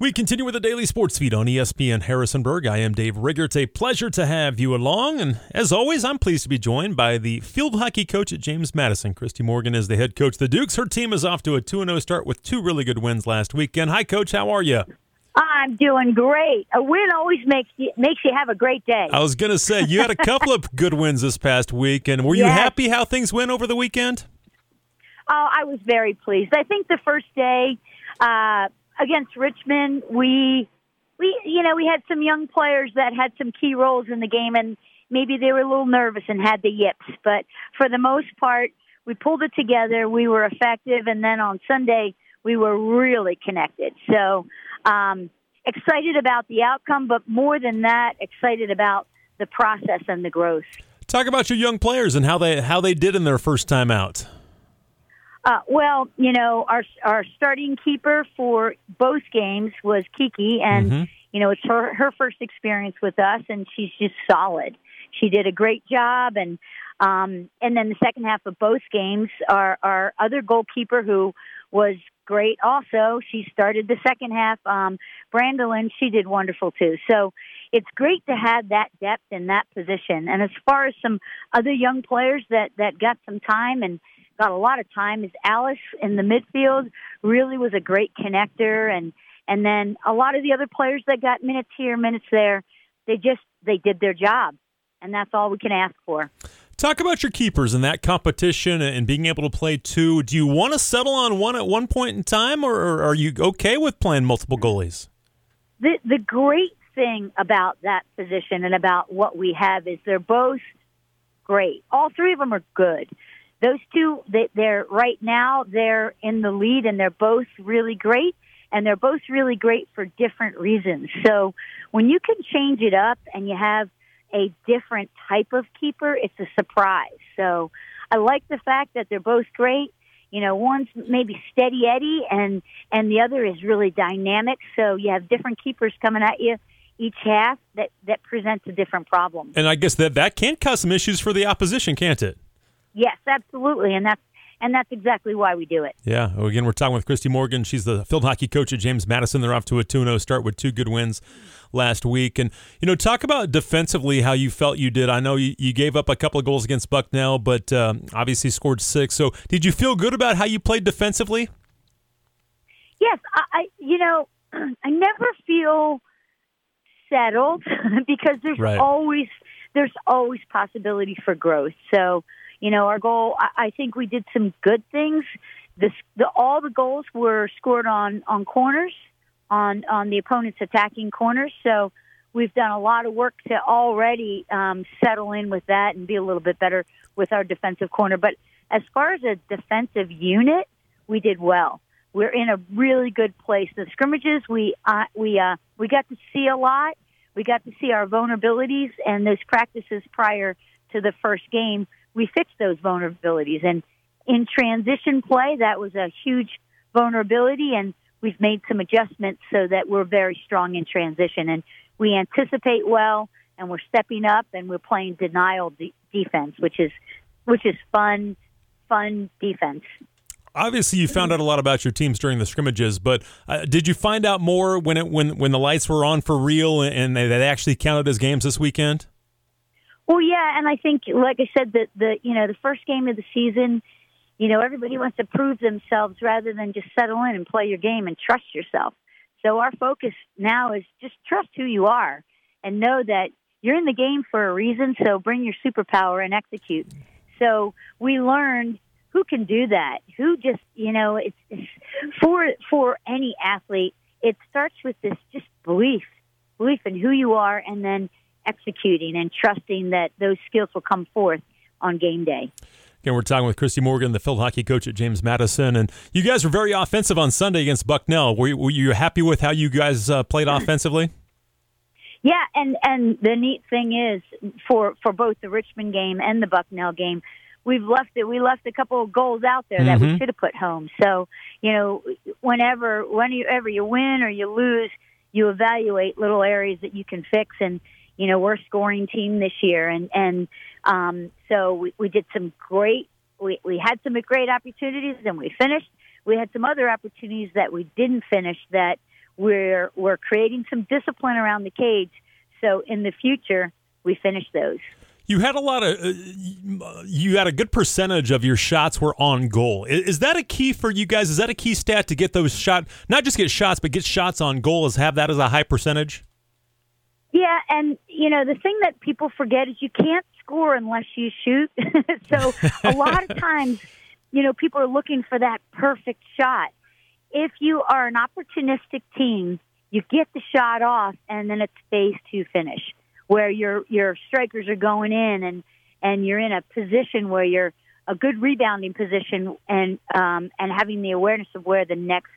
We continue with the daily sports feed on ESPN Harrisonburg. I am Dave Rigger. It's a pleasure to have you along. And as always, I'm pleased to be joined by the field hockey coach at James Madison. Christy Morgan is the head coach of the Dukes. Her team is off to a 2 0 start with two really good wins last weekend. Hi, coach. How are you? I'm doing great. A win always makes you, makes you have a great day. I was going to say, you had a couple of good wins this past week. And were you Yes. happy how things went over the weekend? Oh, I was very pleased. I think the first day uh, against Richmond, we we you know we had some young players that had some key roles in the game, and maybe they were a little nervous and had the yips. But for the most part, we pulled it together. We were effective, and then on Sunday we were really connected. So um, excited about the outcome, but more than that, excited about the process and the growth. Talk about your young players and how they how they did in their first time out. Uh, well, you know, our our starting keeper for both games was Kiki, and Mhm. you know, it's her her first experience with us, and she's just solid. She did a great job, and um, and then the second half of both games, our our other goalkeeper who was great also. She started the second half. Um, Brandolin, she did wonderful too. So it's great to have that depth in that position. And as far as some other young players that that got some time and got a lot of time is Alice in the midfield really was a great connector. And and then a lot of the other players that got minutes here minutes there they just they did their job. And that's all we can ask for. Talk about your keepers and that competition and being able to play two. Do you want to settle on one at one point in time, or, or are you okay with playing multiple goalies? the the great thing about that position and about what we have is they're both great. All three of them are good those two they, they're right now they're in the lead and they're both really great. And they're both really great for different reasons. So when you can change it up and you have a different type of keeper it's a surprise. So i like the fact that they're both great. You know one's maybe steady eddie and and the other is really dynamic. So you have different keepers coming at you each half that that presents a different problem. And I guess that that can cause some issues for the opposition, can't it? Yes absolutely and that's and that's exactly why we do it Yeah. Well, again, we're talking with Christy Morgan. She's the field hockey coach at James Madison. They're off to a 2 0 start with two good wins last week. And, you know, talk about defensively how you felt you did. I know you, you gave up a couple of goals against Bucknell, but um, obviously scored six. So did you feel good about how you played defensively? yes i, I you know i never feel settled because there's Right. always there's always possibility for growth so you know our goal i, I think we did some good things this the all the goals were scored on on corners on on the opponent's attacking corners so we've done a lot of work to already um, settle in with that and be a little bit better with our defensive corner but as far as a defensive unit we did well we're in a really good place. The scrimmages we uh, we uh, we got to see a lot. We got to see our vulnerabilities and those practices prior to the first game. We fixed those vulnerabilities and in transition play that was a huge vulnerability and we've made some adjustments so that we're very strong in transition and we anticipate well and we're stepping up and we're playing denial de- defense which is which is fun fun defense. Obviously, you found out a lot about your teams during the scrimmages, but uh, did you find out more when it when when the lights were on for real and they, they actually counted as games this weekend? Well, yeah, and I think, like I said, the the you know the first game of the season, you know, everybody wants to prove themselves rather than just settle in and play your game and trust yourself. So our focus now is just trust who you are and know that you're in the game for a reason. So bring your superpower and execute. So we learned who can do that. Who just you know it's, it's for for any athlete. It starts with this just belief, belief in who you are, and then executing and trusting that those skills will come forth on game day. Again, we're talking with Christy Morgan, the field hockey coach at James Madison, and you guys were very offensive on Sunday against Bucknell. Were you, were you happy with how you guys uh, played offensively? Yeah, and and the neat thing is for for both the Richmond game and the Bucknell game, we've left it. We left a couple of goals out there that we Mhm. should have put home. So you know, whenever whenever you win or you lose, you evaluate little areas that you can fix. And you know, we're a scoring team this year, and and um, so we, we did some great. We we had some great opportunities, and we finished. We had some other opportunities that we didn't finish that we're we're creating some discipline around the cage. So in the future, we finish those. You had a lot of, uh, you had a good percentage of your shots were on goal. Is, is, that a key for you guys? Is that a key stat to get those shot, not just get shots, but get shots on goal? Is have that as a high percentage? Yeah, and you know the thing that people forget is you can't score unless you shoot. so a lot of times, you know, people are looking for that perfect shot. If you are an opportunistic team, you get the shot off, and then it's phase two finish where your your strikers are going in and and you're in a position where you're a good rebounding position and um, and having the awareness of where the next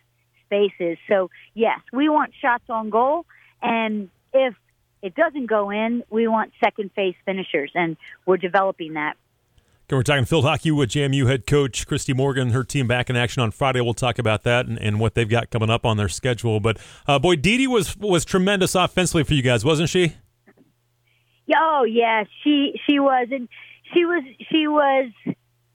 space is. So yes, we want shots on goal, and if it doesn't go in, we want second phase finishers, and we're developing that. Okay, we're talking field hockey with JMU head coach Christy Morgan. Her team back in action on Friday. We'll talk about that and, and what they've got coming up on their schedule. But uh, boy, Dee was was tremendous offensively for you guys, wasn't she? Oh yeah, she she was, and she was she was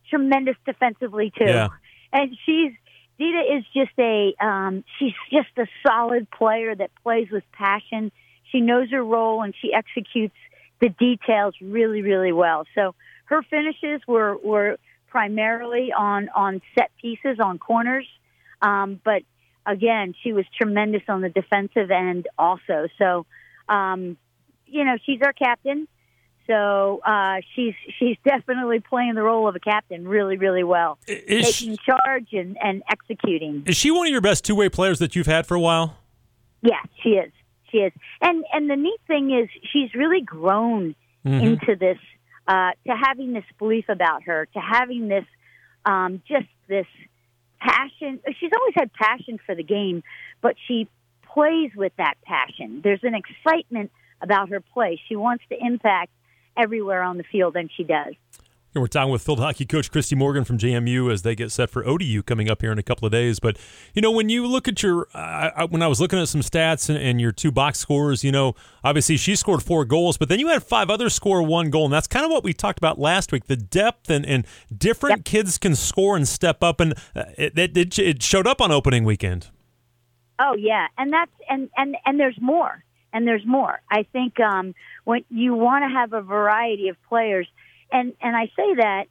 tremendous defensively too. Yeah. And she's Dita is just a um, she's just a solid player that plays with passion. She knows her role and she executes the details really really well. So her finishes were were primarily on on set pieces on corners, um, but again she was tremendous on the defensive end also. So. Um, you know, she's our captain. So uh, she's she's definitely playing the role of a captain really, really well, is taking she, charge and, and executing. Is she one of your best two way players that you've had for a while? Yeah, she is. She is. And and the neat thing is, she's really grown mm-hmm. into this, uh, to having this belief about her, to having this, um, just this passion. She's always had passion for the game, but she plays with that passion. There's an excitement about her play. She wants to impact everywhere on the field, and she does. And we're talking with field hockey coach Christy Morgan from JMU as they get set for ODU coming up here in a couple of days. But you know, when you look at your, uh, when I was looking at some stats and, and, your two box scores, you know, obviously she scored four goals, but then you had five others score one goal, and that's kind of what we talked about last week: the depth and, and different yep. kids can score and step up, and uh, it, it, it showed up on opening weekend. Oh yeah, and that's and and and there's more and there's more. I think um, when you want to have a variety of players, and and I say that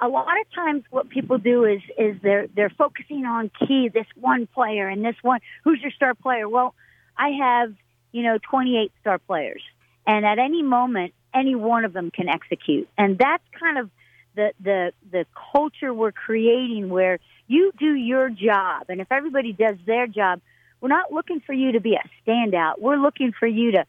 a lot of times what people do is is they're they're focusing on key this one player and this one who's your star player. Well, I have you know 28 star players, and at any moment, any one of them can execute, and that's kind of the the the culture we're creating where you do your job, and if everybody does their job we're not looking for you to be a standout. We're looking for you to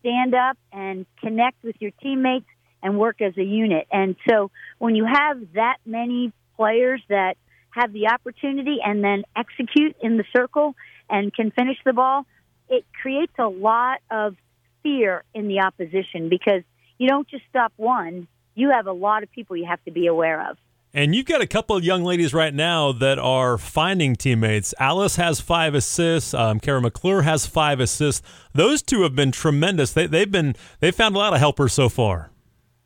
stand up and connect with your teammates and work as a unit. And so when you have that many players that have the opportunity and then execute in the circle and can finish the ball, it creates a lot of fear in the opposition because you don't just stop one, you have a lot of people you have to be aware of. And you've got a couple of young ladies right now that are finding teammates. Alice has five assists. Um, Kara McClure has five assists. Those two have been tremendous. They, they've been they found a lot of helpers so far.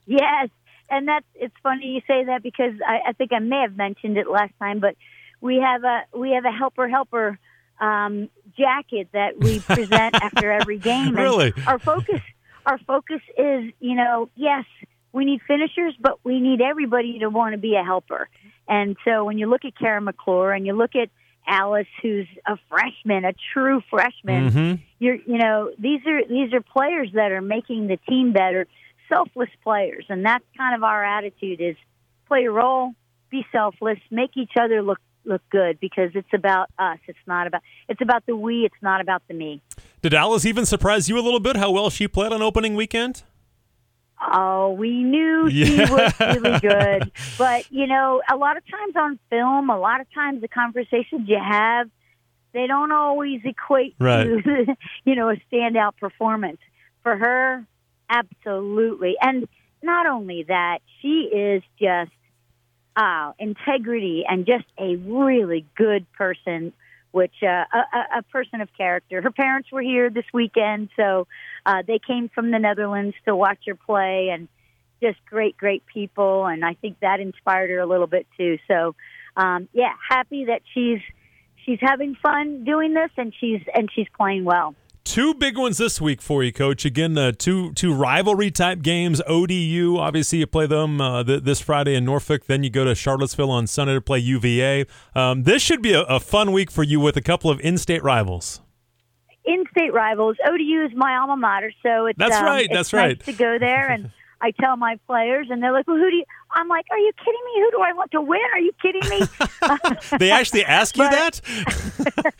Yes, and that's it's funny you say that because I, I think I may have mentioned it last time, but we have a we have a helper helper um, jacket that we present after every game. really, our focus our focus is you know yes we need finishers, but we need everybody to want to be a helper. And so when you look at Kara McClure and you look at Alice, who's a freshman, a true freshman, mm-hmm. you're you know these are these are players that are making the team better, selfless players, and that's kind of our attitude: is play your role, be selfless, make each other look look good because it's about us. It's not about it's about the we. It's not about the me. Did Alice even surprise you a little bit how well she played on opening weekend? Oh, we knew yeah. was really good. But, you know, a lot of times on film, a lot of times the conversations you have, they don't always equate right. to, you know, a standout performance. For her, absolutely. And not only that, she is just uh, integrity and just a really good person which uh, a, a person of character. Her parents were here this weekend, so uh, they came from the Netherlands to watch her play, and just great, great people. And I think that inspired her a little bit too. So, um, yeah, happy that she's she's having fun doing this, and she's and she's playing well. Two big ones this week for you, Coach. Again, uh, two two rivalry type games. ODU, obviously, you play them uh, th- this Friday in Norfolk. Then you go to Charlottesville on Sunday to play UVA. Um, this should be a, a, fun week for you with a couple of in-state rivals. In-state rivals. ODU is my alma mater, so it's that's um, right. That's nice right. to go there and. I tell my players, and they're like, "Well, who do you?" I'm like, "Are you kidding me? Who do I want to win? Are you kidding me?" they actually ask you But- that.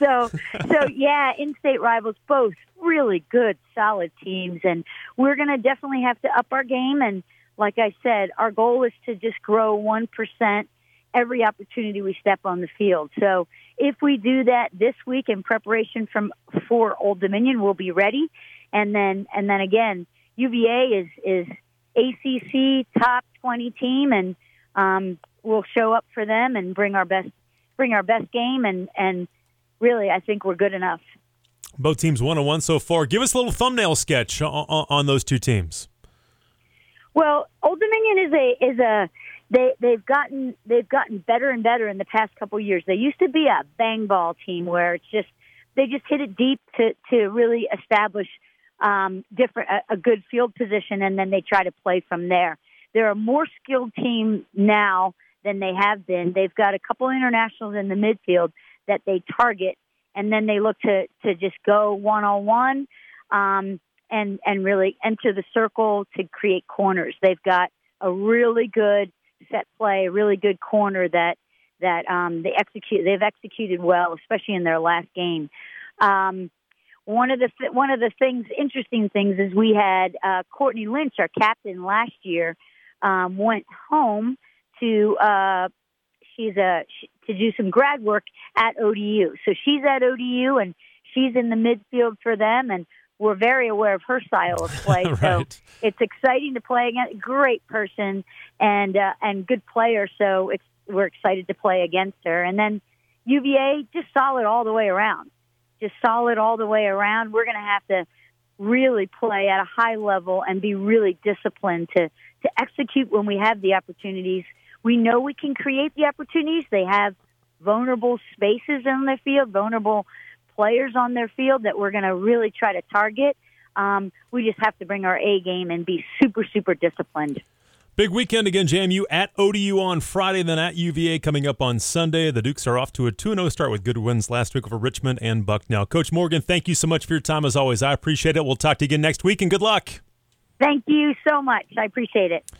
So so yeah, in-state rivals, both really good, solid teams, and we're going to definitely have to up our game. And like I said, our goal is to just grow one percent every opportunity we step on the field. So if we do that this week in preparation from for Old Dominion, we'll be ready. And then and then again, UVA is is ACC top twenty team, and um, we'll show up for them and bring our best bring our best game and and really I think we're good enough. Both teams one on one so far. Give us a little thumbnail sketch on, those two teams. Well, Old Dominion is a is a they they've gotten they've gotten better and better in the past couple of years. They used to be a bang ball team where it's just they just hit it deep to to really establish um, different a, a good field position, and then they try to play from there. They're a more skilled team now than they have been. They've got a couple internationals in the midfield that they target, and then they look to to just go one on one. And and really enter the circle to create corners. They've got a really good set play, a really good corner that that um, they execute. They've executed well, especially in their last game. Um, one of the th- one of the things, interesting things, is we had uh, Courtney Lynch, our captain last year, um, went home to uh, she's a to do some grad work at ODU. So she's at ODU and she's in the midfield for them and we're very aware of her style of play. So it's exciting to play against. Great person and uh, and good player. So it's, we're excited to play against her. And then UVA just solid all the way around. Just solid all the way around. We're going to have to really play at a high level and be really disciplined to to execute when we have the opportunities. We know we can create the opportunities. They have vulnerable spaces in their field, vulnerable players on their field that we're going to really try to target. Um, we just have to bring our A game and be super, super disciplined. Big weekend again, JMU at ODU on Friday, then at UVA coming up on Sunday. The Dukes are off to a 2 0 start with good wins last week over Richmond and Bucknell. Coach Morgan, thank you so much for your time as always. I appreciate it. We'll talk to you again next week and good luck. Thank you so much. I appreciate it.